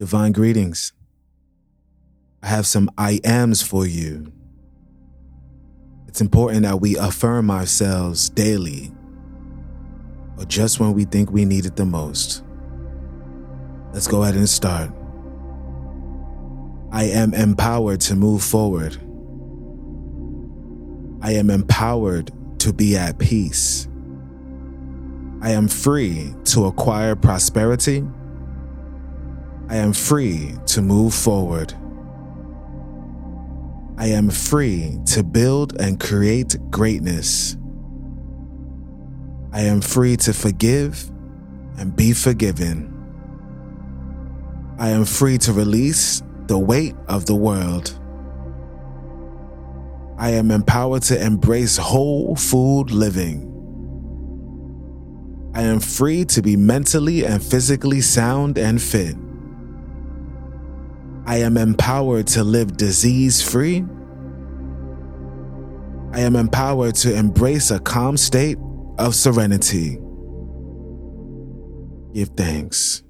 Divine greetings. I have some I ams for you. It's important that we affirm ourselves daily or just when we think we need it the most. Let's go ahead and start. I am empowered to move forward. I am empowered to be at peace. I am free to acquire prosperity. I am free to move forward. I am free to build and create greatness. I am free to forgive and be forgiven. I am free to release the weight of the world. I am empowered to embrace whole food living. I am free to be mentally and physically sound and fit. I am empowered to live disease free. I am empowered to embrace a calm state of serenity. Give thanks.